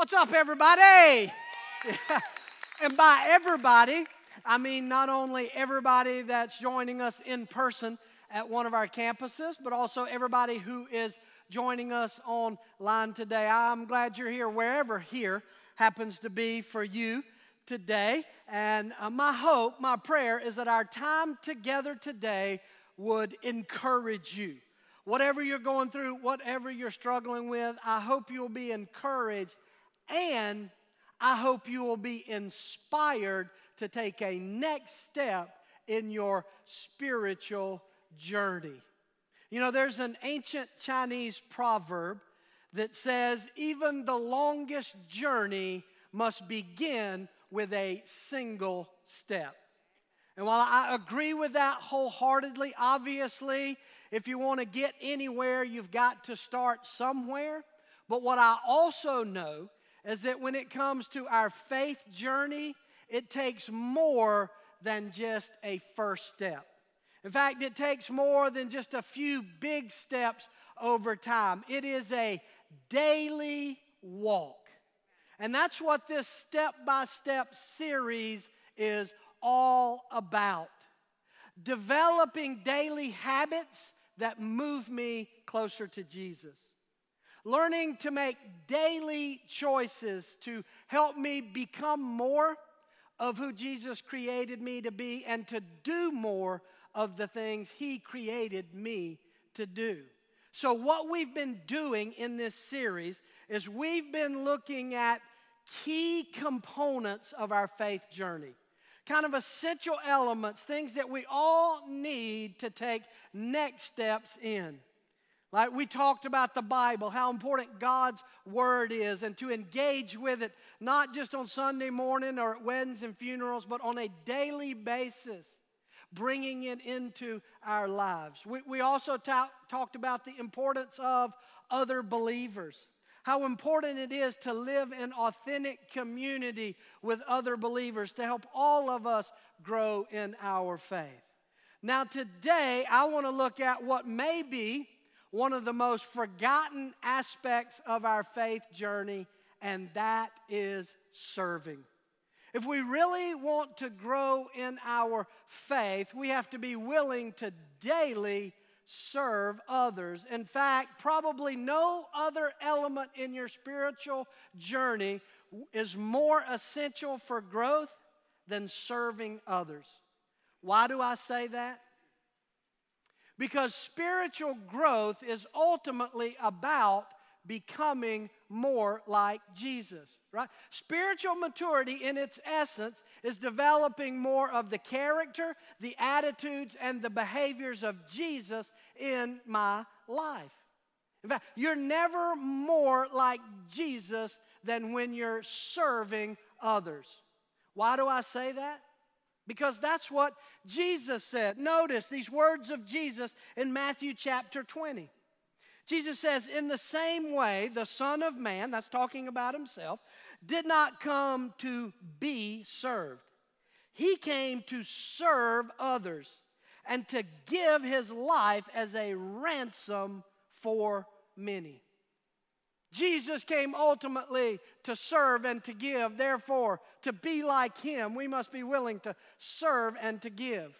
What's up, everybody? and by everybody, I mean not only everybody that's joining us in person at one of our campuses, but also everybody who is joining us online today. I'm glad you're here, wherever here happens to be for you today. And uh, my hope, my prayer is that our time together today would encourage you. Whatever you're going through, whatever you're struggling with, I hope you'll be encouraged and I hope you will be inspired to take a next step in your spiritual journey. You know, there's an ancient Chinese proverb that says, even the longest journey must begin with a single step. And while I agree with that wholeheartedly, obviously, if you want to get anywhere, you've got to start somewhere. But what I also know is that when it comes to our faith journey, it takes more than just a first step. In fact, it takes more than just a few big steps over time. It is a daily walk. And that's what this step by step series is all about. Developing daily habits that move me closer to Jesus learning to make daily choices to help me become more of who Jesus created me to be and to do more of the things He created me to do. So, what we've been doing in this series is we've been looking at key components of our faith journey, kind of essential elements, things that we all need to take next steps in. Like we talked about the Bible, how important God's Word is, and to engage with it, not just on Sunday morning or at weddings and funerals, but on a daily basis, bringing it into our lives. We, we also ta- talked about the importance of other believers, how important it is to live in authentic community with other believers to help all of us grow in our faith. Now, today, I want to look at what may be one of the most forgotten aspects of our faith journey, and that is serving. If we really want to grow in our faith, we have to be willing to daily serve others. In fact, probably no other element in your spiritual journey is more essential for growth than serving others. Why do I say that? Because spiritual growth is ultimately about becoming more like Jesus, right? Spiritual maturity, in its essence, is developing more of the character, the attitudes, and the behaviors of Jesus in my life. In fact, you're never more like Jesus than when you're serving others. Why do I say that? Because that's what Jesus said. Notice these words of Jesus in Matthew chapter 20. Jesus says, In the same way, the Son of Man, that's talking about himself, did not come to be served. He came to serve others and to give his life as a ransom for many. Jesus came ultimately to serve and to give. Therefore, to be like him, we must be willing to serve and to give.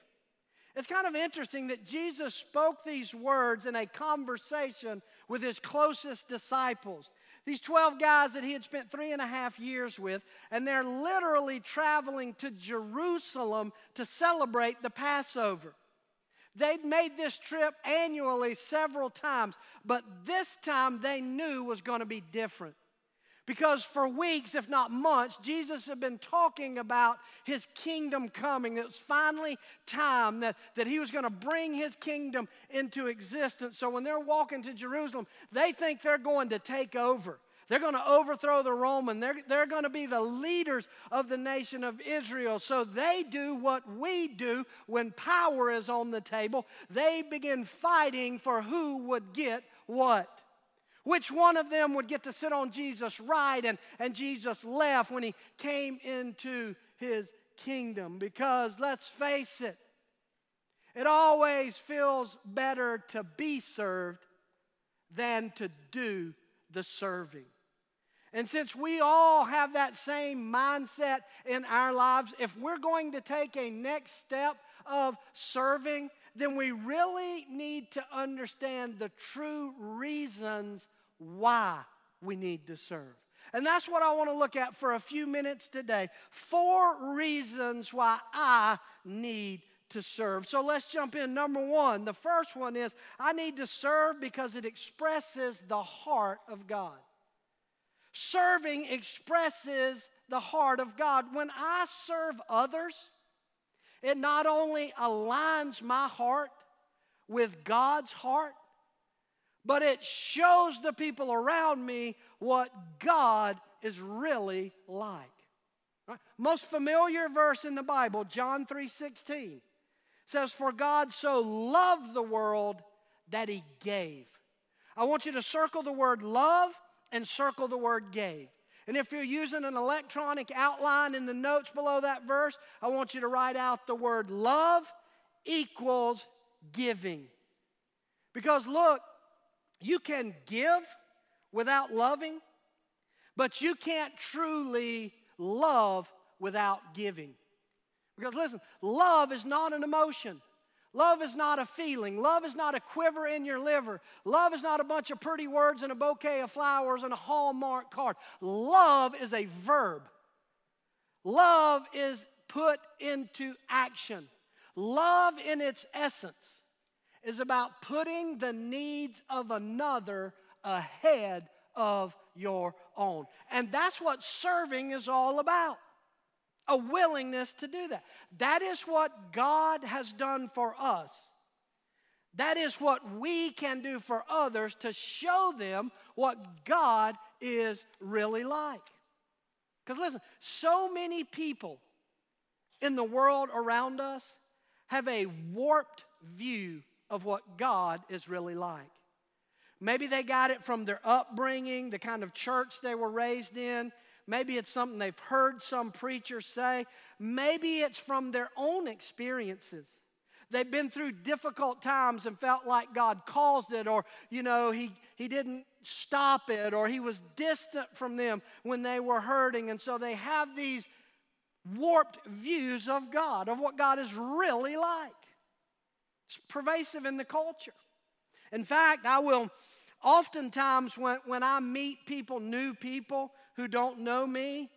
It's kind of interesting that Jesus spoke these words in a conversation with his closest disciples. These 12 guys that he had spent three and a half years with, and they're literally traveling to Jerusalem to celebrate the Passover. They'd made this trip annually several times, but this time they knew was going to be different. Because for weeks, if not months, Jesus had been talking about his kingdom coming. It was finally time that, that he was going to bring his kingdom into existence. So when they're walking to Jerusalem, they think they're going to take over. They're going to overthrow the Roman. They're, they're going to be the leaders of the nation of Israel. So they do what we do when power is on the table. They begin fighting for who would get what. Which one of them would get to sit on Jesus' right and, and Jesus left when he came into his kingdom? Because let's face it, it always feels better to be served than to do the serving. And since we all have that same mindset in our lives, if we're going to take a next step of serving, then we really need to understand the true reasons why we need to serve. And that's what I want to look at for a few minutes today. Four reasons why I need to serve. So let's jump in. Number one, the first one is I need to serve because it expresses the heart of God. Serving expresses the heart of God. When I serve others, it not only aligns my heart with God's heart, but it shows the people around me what God is really like. Right? Most familiar verse in the Bible, John 3:16, says, For God so loved the world that he gave. I want you to circle the word love and circle the word gave. And if you're using an electronic outline in the notes below that verse, I want you to write out the word love equals giving. Because look, you can give without loving, but you can't truly love without giving. Because listen, love is not an emotion. Love is not a feeling. Love is not a quiver in your liver. Love is not a bunch of pretty words and a bouquet of flowers and a Hallmark card. Love is a verb. Love is put into action. Love, in its essence, is about putting the needs of another ahead of your own. And that's what serving is all about a willingness to do that. That is what God has done for us. That is what we can do for others to show them what God is really like. Because listen, so many people in the world around us have a warped view of what God is really like. Maybe they got it from their upbringing, the kind of church they were raised in. Maybe it's something they've heard some preacher say. Maybe it's from their own experiences. They've been through difficult times and felt like God caused it, or, you know, he, he didn't stop it, or He was distant from them when they were hurting. And so they have these warped views of God, of what God is really like. It's pervasive in the culture. In fact, I will oftentimes when, when I meet people, new people, who don't know me,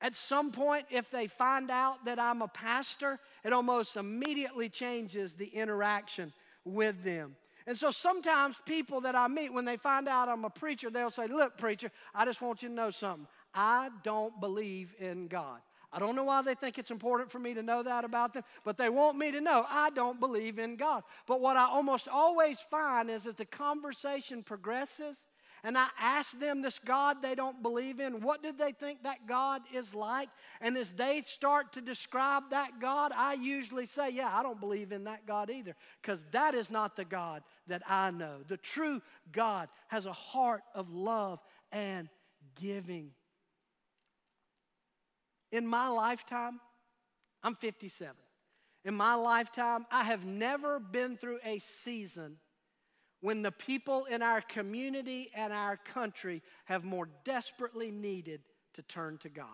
at some point, if they find out that I'm a pastor, it almost immediately changes the interaction with them. And so sometimes people that I meet, when they find out I'm a preacher, they'll say, Look, preacher, I just want you to know something. I don't believe in God. I don't know why they think it's important for me to know that about them, but they want me to know I don't believe in God. But what I almost always find is as the conversation progresses, and I ask them this God they don't believe in, what do they think that God is like? And as they start to describe that God, I usually say, Yeah, I don't believe in that God either, because that is not the God that I know. The true God has a heart of love and giving. In my lifetime, I'm 57. In my lifetime, I have never been through a season when the people in our community and our country have more desperately needed to turn to God.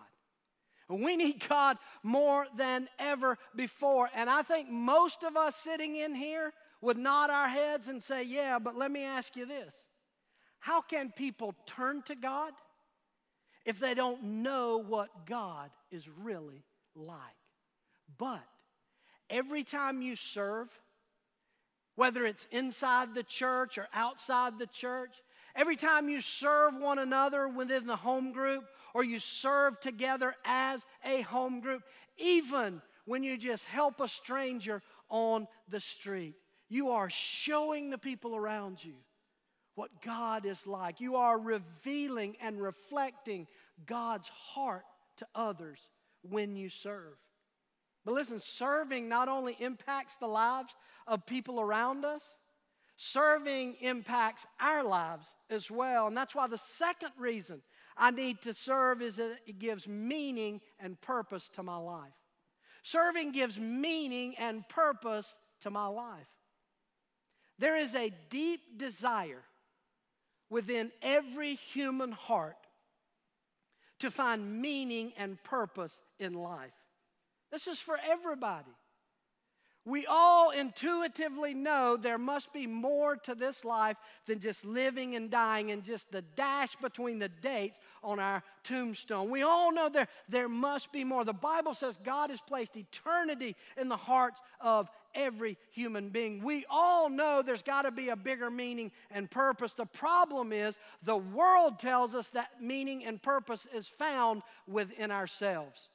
We need God more than ever before. And I think most of us sitting in here would nod our heads and say, Yeah, but let me ask you this How can people turn to God if they don't know what God is really like? But every time you serve, whether it's inside the church or outside the church. Every time you serve one another within the home group or you serve together as a home group, even when you just help a stranger on the street, you are showing the people around you what God is like. You are revealing and reflecting God's heart to others when you serve. But listen, serving not only impacts the lives of people around us, serving impacts our lives as well. And that's why the second reason I need to serve is that it gives meaning and purpose to my life. Serving gives meaning and purpose to my life. There is a deep desire within every human heart to find meaning and purpose in life. This is for everybody. We all intuitively know there must be more to this life than just living and dying and just the dash between the dates on our tombstone. We all know there, there must be more. The Bible says God has placed eternity in the hearts of every human being. We all know there's got to be a bigger meaning and purpose. The problem is the world tells us that meaning and purpose is found within ourselves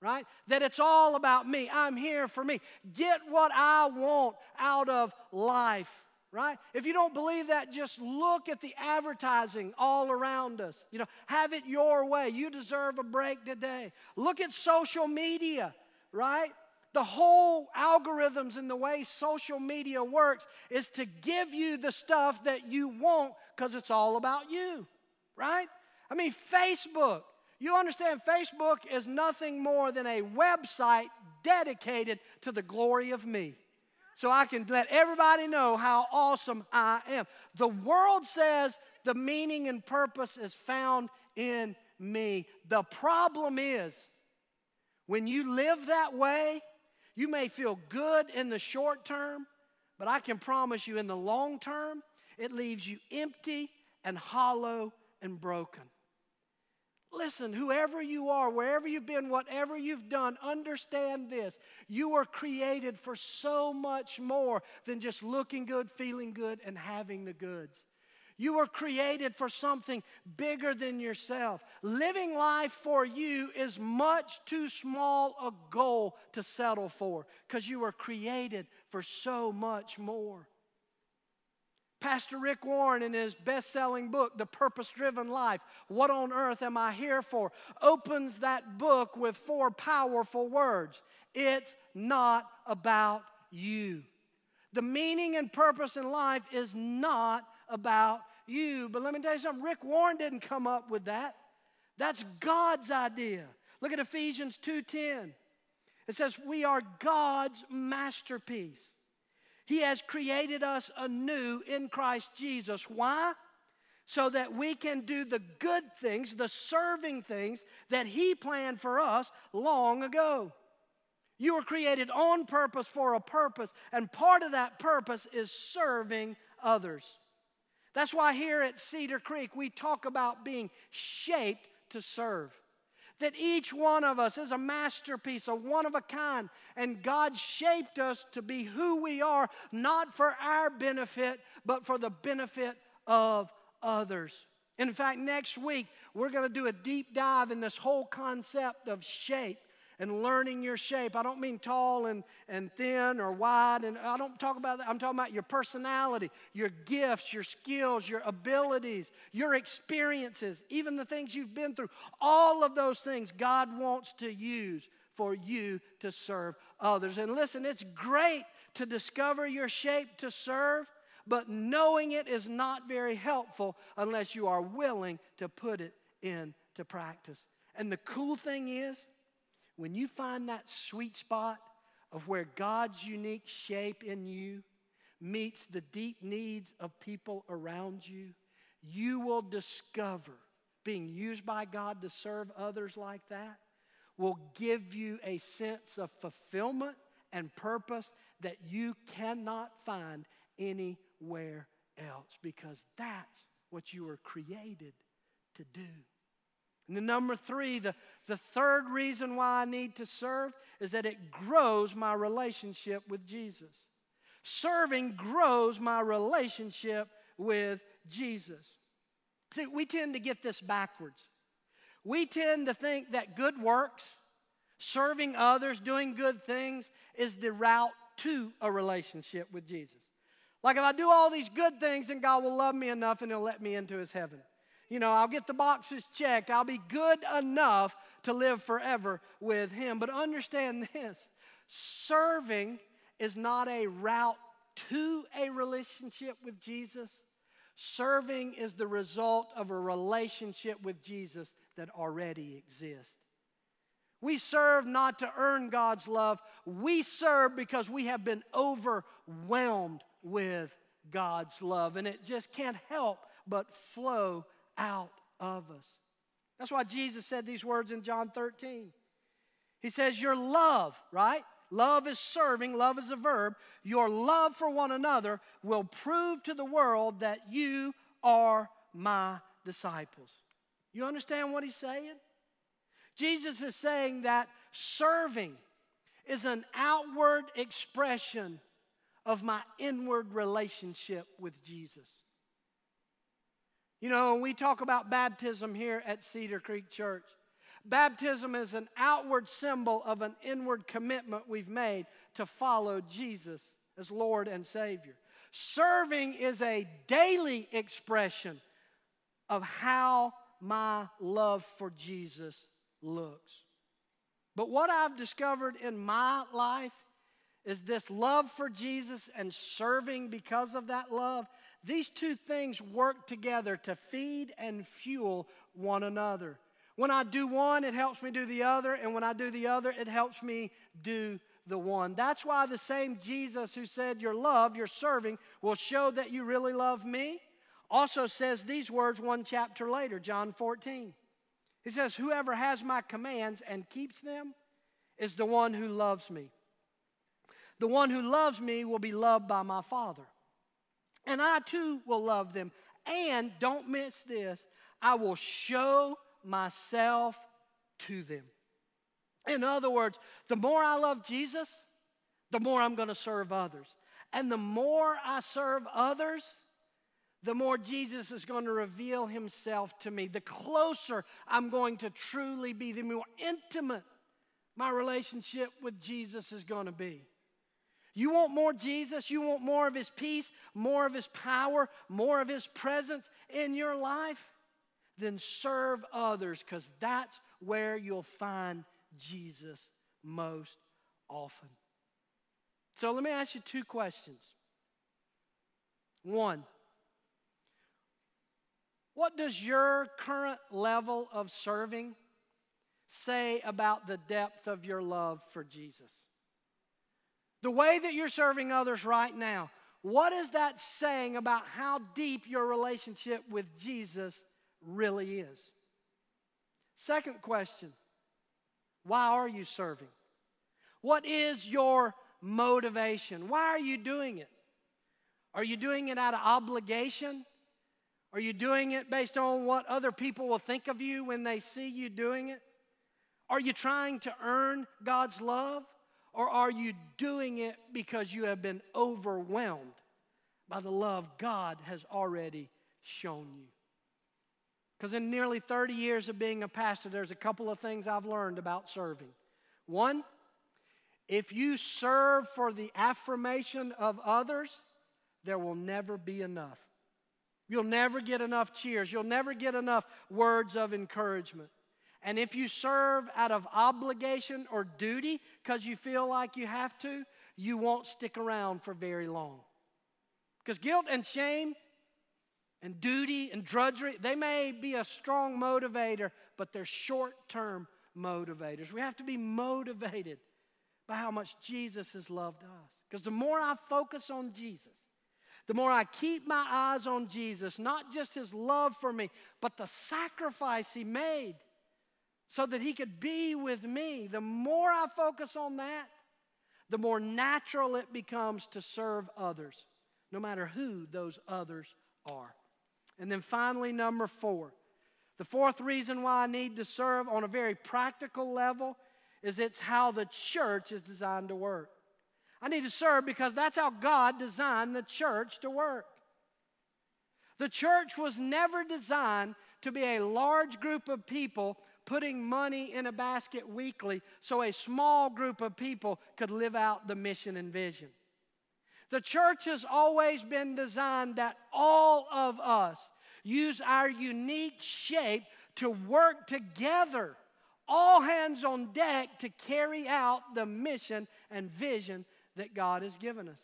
right? That it's all about me. I'm here for me. Get what I want out of life, right? If you don't believe that, just look at the advertising all around us. You know, have it your way. You deserve a break today. Look at social media, right? The whole algorithms and the way social media works is to give you the stuff that you want because it's all about you, right? I mean, Facebook, you understand, Facebook is nothing more than a website dedicated to the glory of me. So I can let everybody know how awesome I am. The world says the meaning and purpose is found in me. The problem is, when you live that way, you may feel good in the short term, but I can promise you in the long term, it leaves you empty and hollow and broken. Listen, whoever you are, wherever you've been, whatever you've done, understand this. You were created for so much more than just looking good, feeling good, and having the goods. You were created for something bigger than yourself. Living life for you is much too small a goal to settle for because you were created for so much more. Pastor Rick Warren, in his best selling book, The Purpose Driven Life, What on Earth Am I Here For? opens that book with four powerful words It's not about you. The meaning and purpose in life is not about you. But let me tell you something Rick Warren didn't come up with that. That's God's idea. Look at Ephesians 2:10. It says we are God's masterpiece. He has created us anew in Christ Jesus. Why? So that we can do the good things, the serving things that He planned for us long ago. You were created on purpose for a purpose, and part of that purpose is serving others. That's why here at Cedar Creek we talk about being shaped to serve that each one of us is a masterpiece, a one of a kind, and God shaped us to be who we are, not for our benefit, but for the benefit of others. In fact, next week, we're going to do a deep dive in this whole concept of shape and learning your shape. I don't mean tall and, and thin or wide, and I don't talk about that. I'm talking about your personality, your gifts, your skills, your abilities, your experiences, even the things you've been through. All of those things God wants to use for you to serve others. And listen, it's great to discover your shape to serve, but knowing it is not very helpful unless you are willing to put it into practice. And the cool thing is, when you find that sweet spot of where God's unique shape in you meets the deep needs of people around you, you will discover being used by God to serve others like that will give you a sense of fulfillment and purpose that you cannot find anywhere else because that's what you were created to do. And the number three, the, the third reason why I need to serve is that it grows my relationship with Jesus. Serving grows my relationship with Jesus. See, we tend to get this backwards. We tend to think that good works, serving others, doing good things is the route to a relationship with Jesus. Like if I do all these good things, then God will love me enough and He'll let me into His heaven you know, I'll get the boxes checked. I'll be good enough to live forever with Him. But understand this serving is not a route to a relationship with Jesus. Serving is the result of a relationship with Jesus that already exists. We serve not to earn God's love. We serve because we have been overwhelmed with God's love. And it just can't help but flow out of us. That's why Jesus said these words in John 13. He says, Your love, right? Love is serving, love is a verb. Your love for one another will prove to the world that you are my disciples. You understand what he's saying? Jesus is saying that serving is an outward expression of my inward relationship with Jesus. You know, we talk about baptism here at Cedar Creek Church. Baptism is an outward symbol of an inward commitment we've made to follow Jesus as Lord and Savior. Serving is a daily expression of how my love for Jesus looks. But what I've discovered in my life is this love for Jesus and serving because of that love. These two things work together to feed and fuel one another. When I do one, it helps me do the other, and when I do the other, it helps me do the one. That's why the same Jesus who said, Your love, your serving, will show that you really love me, also says these words one chapter later, John 14. He says, Whoever has my commands and keeps them is the one who loves me. The one who loves me will be loved by my Father. And I too will love them. And don't miss this, I will show myself to them. In other words, the more I love Jesus, the more I'm going to serve others. And the more I serve others, the more Jesus is going to reveal himself to me. The closer I'm going to truly be, the more intimate my relationship with Jesus is going to be. You want more Jesus? You want more of his peace, more of his power, more of his presence in your life? then serve others because that's where you'll find Jesus most often. So let me ask you two questions. One, what does your current level of serving say about the depth of your love for Jesus? The way that you're serving others right now, what is that saying about how deep your relationship with Jesus really is. Second question Why are you serving? What is your motivation? Why are you doing it? Are you doing it out of obligation? Are you doing it based on what other people will think of you when they see you doing it? Are you trying to earn God's love? Or are you doing it because you have been overwhelmed by the love God has already shown you? Because in nearly 30 years of being a pastor, there's a couple of things I've learned about serving. One, if you serve for the affirmation of others, there will never be enough. You'll never get enough cheers. You'll never get enough words of encouragement. And if you serve out of obligation or duty because you feel like you have to, you won't stick around for very long. Because guilt and shame and duty and drudgery, they may be a strong motivator, but they're short term motivators. We have to be motivated by how much Jesus has loved us. Because the more I focus on Jesus, the more I keep my eyes on Jesus, not just his love for me, but the sacrifice he made so that he could be with me, the more I focus on that, the more natural it becomes to serve others, no matter who those others are. And then finally, number four. The fourth reason why I need to serve on a very practical level is it's how the church is designed to work. I need to serve because that's how God designed the church to work. The church was never designed to be a large group of people putting money in a basket weekly so a small group of people could live out the mission and vision. The church has always been designed that all of us use our unique shape to work together, all hands on deck to carry out the mission and vision that God has given us.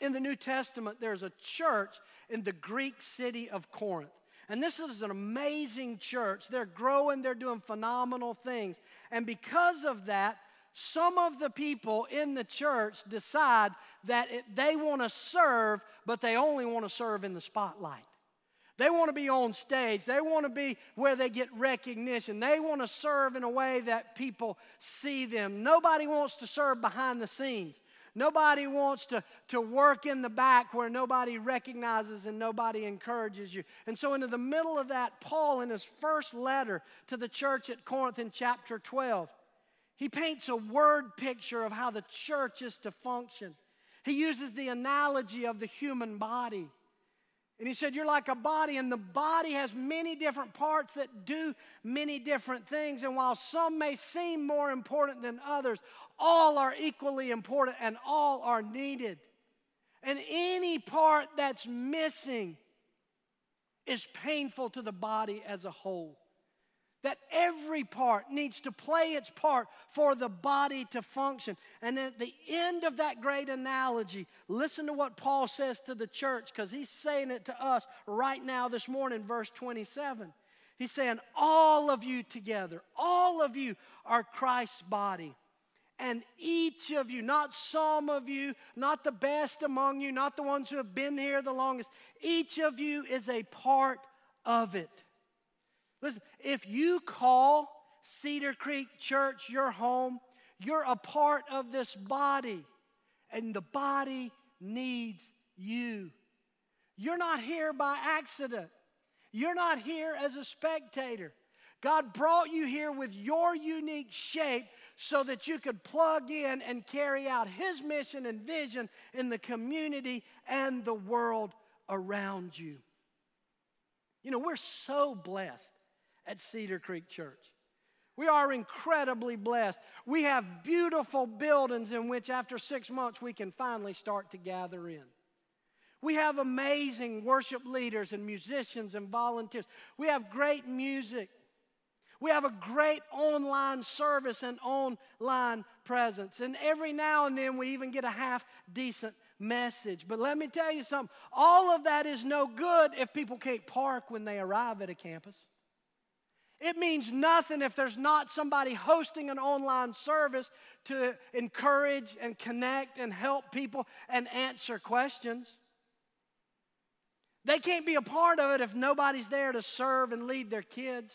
In the New Testament, there's a church in the Greek city of Corinth. And this is an amazing church. They're growing, they're doing phenomenal things. And because of that, some of the people in the church decide that it, they want to serve, but they only want to serve in the spotlight. They want to be on stage. They want to be where they get recognition. They want to serve in a way that people see them. Nobody wants to serve behind the scenes. Nobody wants to, to work in the back where nobody recognizes and nobody encourages you. And so, into the middle of that, Paul, in his first letter to the church at Corinth in chapter 12, he paints a word picture of how the church is to function. He uses the analogy of the human body. And he said, You're like a body, and the body has many different parts that do many different things. And while some may seem more important than others, all are equally important and all are needed. And any part that's missing is painful to the body as a whole that every part needs to play its part for the body to function. And at the end of that great analogy, listen to what Paul says to the church because he's saying it to us right now this morning, verse 27. He's saying, All of you together, all of you are Christ's body. And each of you, not some of you, not the best among you, not the ones who have been here the longest, each of you is a part of it. Listen, if you call Cedar Creek Church your home, you're a part of this body, and the body needs you. You're not here by accident. You're not here as a spectator. God brought you here with your unique shape so that you could plug in and carry out His mission and vision in the community and the world around you. You know, we're so blessed at Cedar Creek Church. We are incredibly blessed. We have beautiful buildings in which, after six months, we can finally start to gather in. We have amazing worship leaders and musicians and volunteers. We have great music. We have a great online service and online presence. And every now and then we even get a half decent message. But let me tell you something all of that is no good if people can't park when they arrive at a campus. It means nothing if there's not somebody hosting an online service to encourage and connect and help people and answer questions. They can't be a part of it if nobody's there to serve and lead their kids.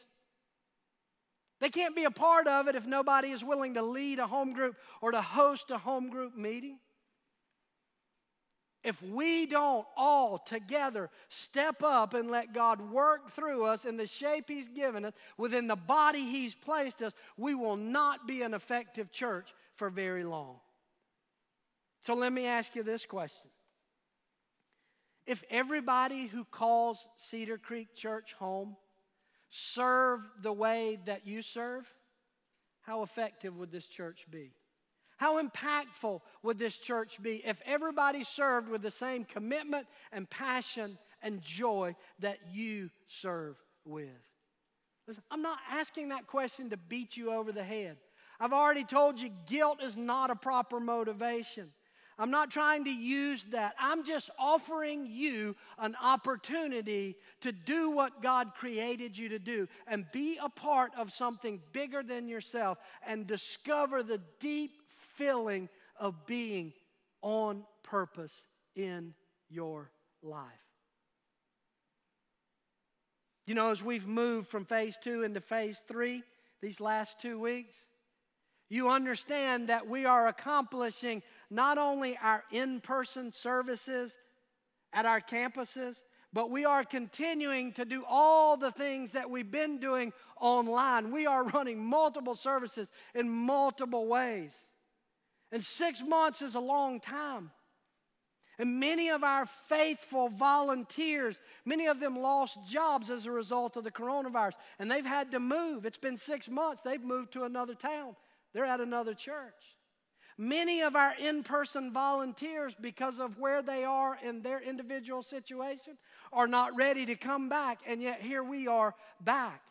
They can't be a part of it if nobody is willing to lead a home group or to host a home group meeting if we don't all together step up and let God work through us in the shape He's given us, within the body He's placed us, we will not be an effective church for very long. So let me ask you this question. If everybody who calls Cedar Creek Church home served the way that you serve, how effective would this church be? How impactful would this church be if everybody served with the same commitment and passion and joy that you serve with? Listen, I'm not asking that question to beat you over the head. I've already told you guilt is not a proper motivation. I'm not trying to use that. I'm just offering you an opportunity to do what God created you to do and be a part of something bigger than yourself and discover the deep feeling of being on purpose in your life. You know, as we've moved from phase two into phase three these last two weeks, you understand that we are accomplishing not only our in person services at our campuses, but we are continuing to do all the things that we've been doing online. We are running multiple services in multiple ways. And six months is a long time. And many of our faithful volunteers, many of them lost jobs as a result of the coronavirus, and they've had to move. It's been six months, they've moved to another town, they're at another church. Many of our in person volunteers, because of where they are in their individual situation, are not ready to come back, and yet here we are back.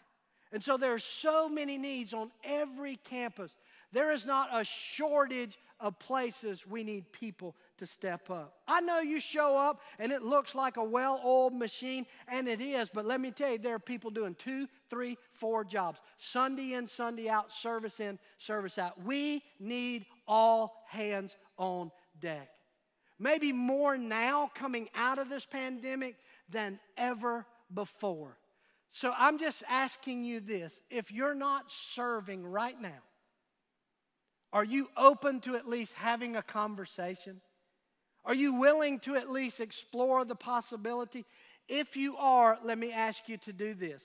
And so there are so many needs on every campus. There is not a shortage of places we need people to step up. I know you show up and it looks like a well oiled machine, and it is, but let me tell you, there are people doing two, three, four jobs Sunday in, Sunday out, service in, service out. We need all hands on deck. Maybe more now coming out of this pandemic than ever before. So I'm just asking you this if you're not serving right now, are you open to at least having a conversation? Are you willing to at least explore the possibility? If you are, let me ask you to do this.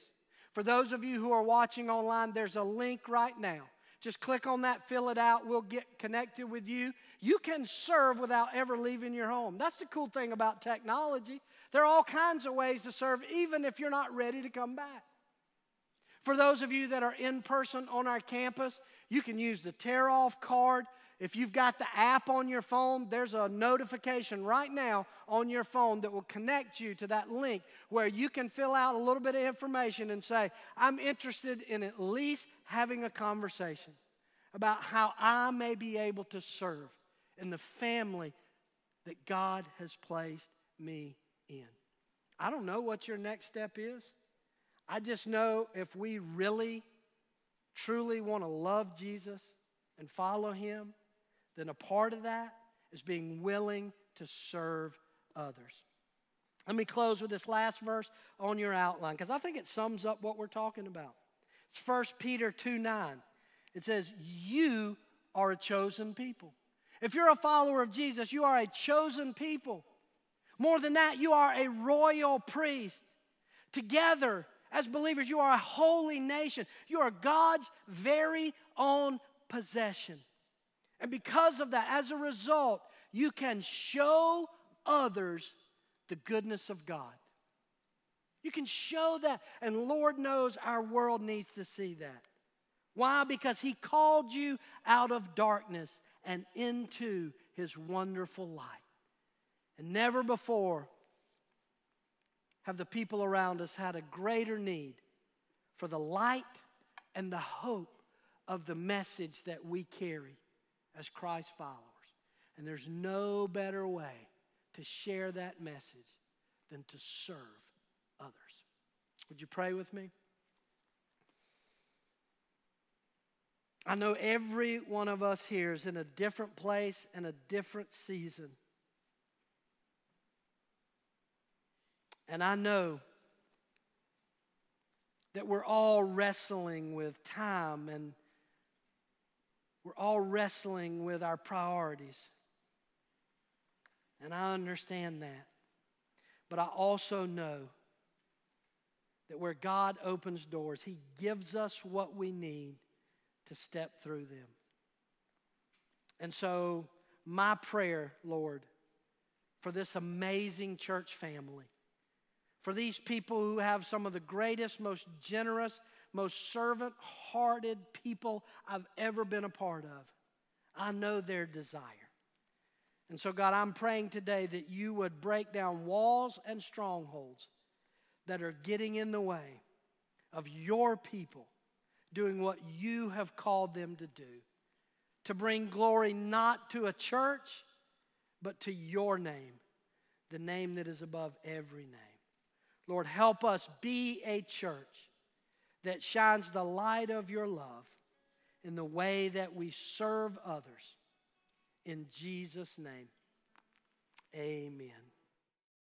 For those of you who are watching online, there's a link right now. Just click on that, fill it out. We'll get connected with you. You can serve without ever leaving your home. That's the cool thing about technology. There are all kinds of ways to serve, even if you're not ready to come back. For those of you that are in person on our campus, you can use the tear off card. If you've got the app on your phone, there's a notification right now on your phone that will connect you to that link where you can fill out a little bit of information and say, I'm interested in at least having a conversation about how I may be able to serve in the family that God has placed me in. I don't know what your next step is. I just know if we really, truly want to love Jesus and follow Him, then a part of that is being willing to serve others. Let me close with this last verse on your outline because I think it sums up what we're talking about. It's 1 Peter 2 9. It says, You are a chosen people. If you're a follower of Jesus, you are a chosen people. More than that, you are a royal priest. Together, as believers, you are a holy nation. You are God's very own possession. And because of that, as a result, you can show others the goodness of God. You can show that. And Lord knows our world needs to see that. Why? Because He called you out of darkness and into His wonderful light. And never before have the people around us had a greater need for the light and the hope of the message that we carry as Christ followers. And there's no better way to share that message than to serve others. Would you pray with me? I know every one of us here is in a different place and a different season. And I know that we're all wrestling with time and we're all wrestling with our priorities. And I understand that. But I also know that where God opens doors, He gives us what we need to step through them. And so, my prayer, Lord, for this amazing church family, for these people who have some of the greatest, most generous, most servant hearted people I've ever been a part of. I know their desire. And so, God, I'm praying today that you would break down walls and strongholds that are getting in the way of your people doing what you have called them to do to bring glory not to a church, but to your name, the name that is above every name. Lord, help us be a church that shines the light of your love in the way that we serve others. In Jesus' name, amen.